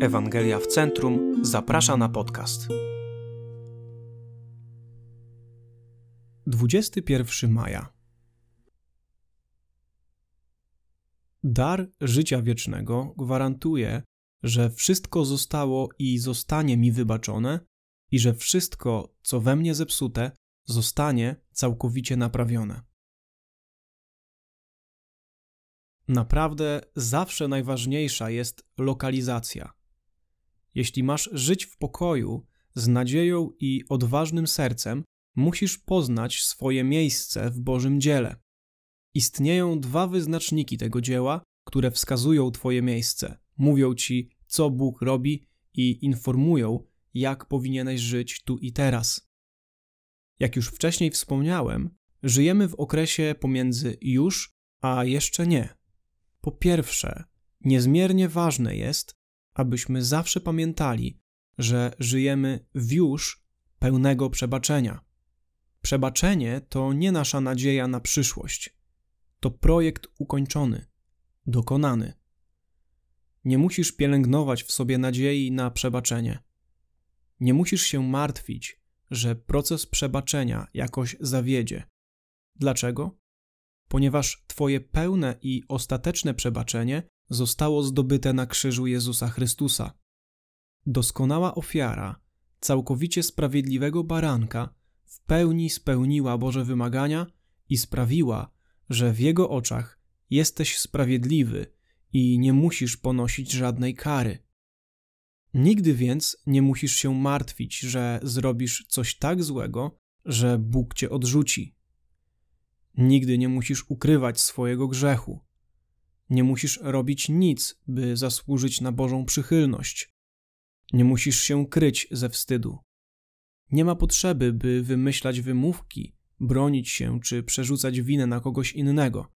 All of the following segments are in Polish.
Ewangelia w Centrum zaprasza na podcast. 21 maja. Dar życia wiecznego gwarantuje, że wszystko zostało i zostanie mi wybaczone i że wszystko, co we mnie zepsute, zostanie całkowicie naprawione. Naprawdę zawsze najważniejsza jest lokalizacja. Jeśli masz żyć w pokoju, z nadzieją i odważnym sercem, musisz poznać swoje miejsce w Bożym dziele. Istnieją dwa wyznaczniki tego dzieła, które wskazują Twoje miejsce, mówią Ci, co Bóg robi i informują, jak powinieneś żyć tu i teraz. Jak już wcześniej wspomniałem, żyjemy w okresie pomiędzy już a jeszcze nie. Po pierwsze, niezmiernie ważne jest, abyśmy zawsze pamiętali, że żyjemy w już pełnego przebaczenia. Przebaczenie to nie nasza nadzieja na przyszłość. To projekt ukończony, dokonany. Nie musisz pielęgnować w sobie nadziei na przebaczenie. Nie musisz się martwić, że proces przebaczenia jakoś zawiedzie. Dlaczego? Ponieważ Twoje pełne i ostateczne przebaczenie zostało zdobyte na krzyżu Jezusa Chrystusa. Doskonała ofiara, całkowicie sprawiedliwego baranka, w pełni spełniła Boże wymagania i sprawiła, że w Jego oczach jesteś sprawiedliwy i nie musisz ponosić żadnej kary. Nigdy więc nie musisz się martwić, że zrobisz coś tak złego, że Bóg cię odrzuci. Nigdy nie musisz ukrywać swojego grzechu. Nie musisz robić nic, by zasłużyć na Bożą przychylność. Nie musisz się kryć ze wstydu. Nie ma potrzeby, by wymyślać wymówki, bronić się czy przerzucać winę na kogoś innego.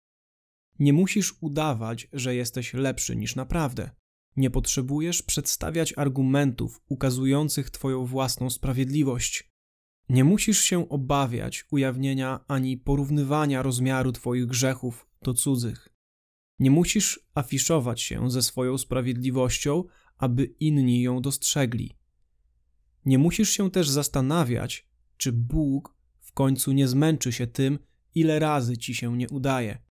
Nie musisz udawać, że jesteś lepszy niż naprawdę. Nie potrzebujesz przedstawiać argumentów ukazujących Twoją własną sprawiedliwość. Nie musisz się obawiać ujawnienia ani porównywania rozmiaru Twoich grzechów do cudzych. Nie musisz afiszować się ze swoją sprawiedliwością, aby inni ją dostrzegli. Nie musisz się też zastanawiać, czy Bóg w końcu nie zmęczy się tym, ile razy ci się nie udaje.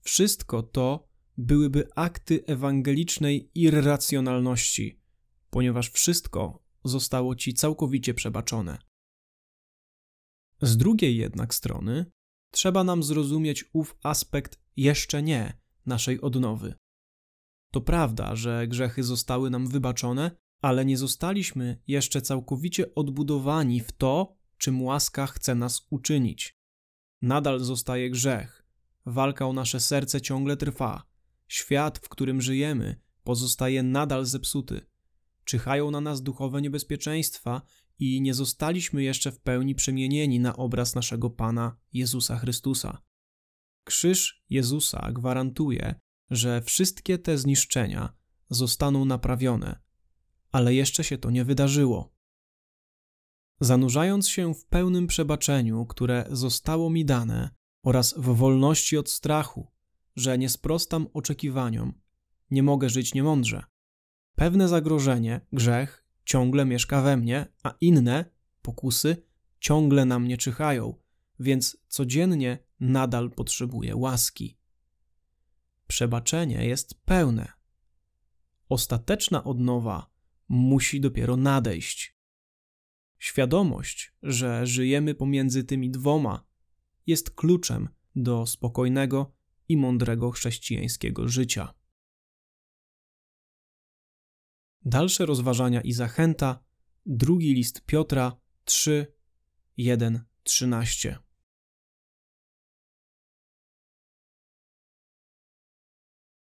Wszystko to byłyby akty ewangelicznej irracjonalności, ponieważ wszystko zostało ci całkowicie przebaczone. Z drugiej jednak strony, trzeba nam zrozumieć ów aspekt jeszcze nie, naszej odnowy. To prawda, że grzechy zostały nam wybaczone, ale nie zostaliśmy jeszcze całkowicie odbudowani w to, czym łaska chce nas uczynić. Nadal zostaje grzech. Walka o nasze serce ciągle trwa. Świat, w którym żyjemy, pozostaje nadal zepsuty. Czyhają na nas duchowe niebezpieczeństwa i nie zostaliśmy jeszcze w pełni przemienieni na obraz naszego Pana Jezusa Chrystusa. Krzyż Jezusa gwarantuje, że wszystkie te zniszczenia zostaną naprawione, ale jeszcze się to nie wydarzyło. Zanurzając się w pełnym przebaczeniu, które zostało mi dane, oraz w wolności od strachu, że nie sprostam oczekiwaniom, nie mogę żyć niemądrze. Pewne zagrożenie, grzech, ciągle mieszka we mnie, a inne, pokusy, ciągle na mnie czyhają, więc codziennie nadal potrzebuje łaski. Przebaczenie jest pełne. Ostateczna odnowa musi dopiero nadejść. Świadomość, że żyjemy pomiędzy tymi dwoma, jest kluczem do spokojnego i mądrego chrześcijańskiego życia. Dalsze rozważania i zachęta. Drugi list Piotra 3, 1, 13.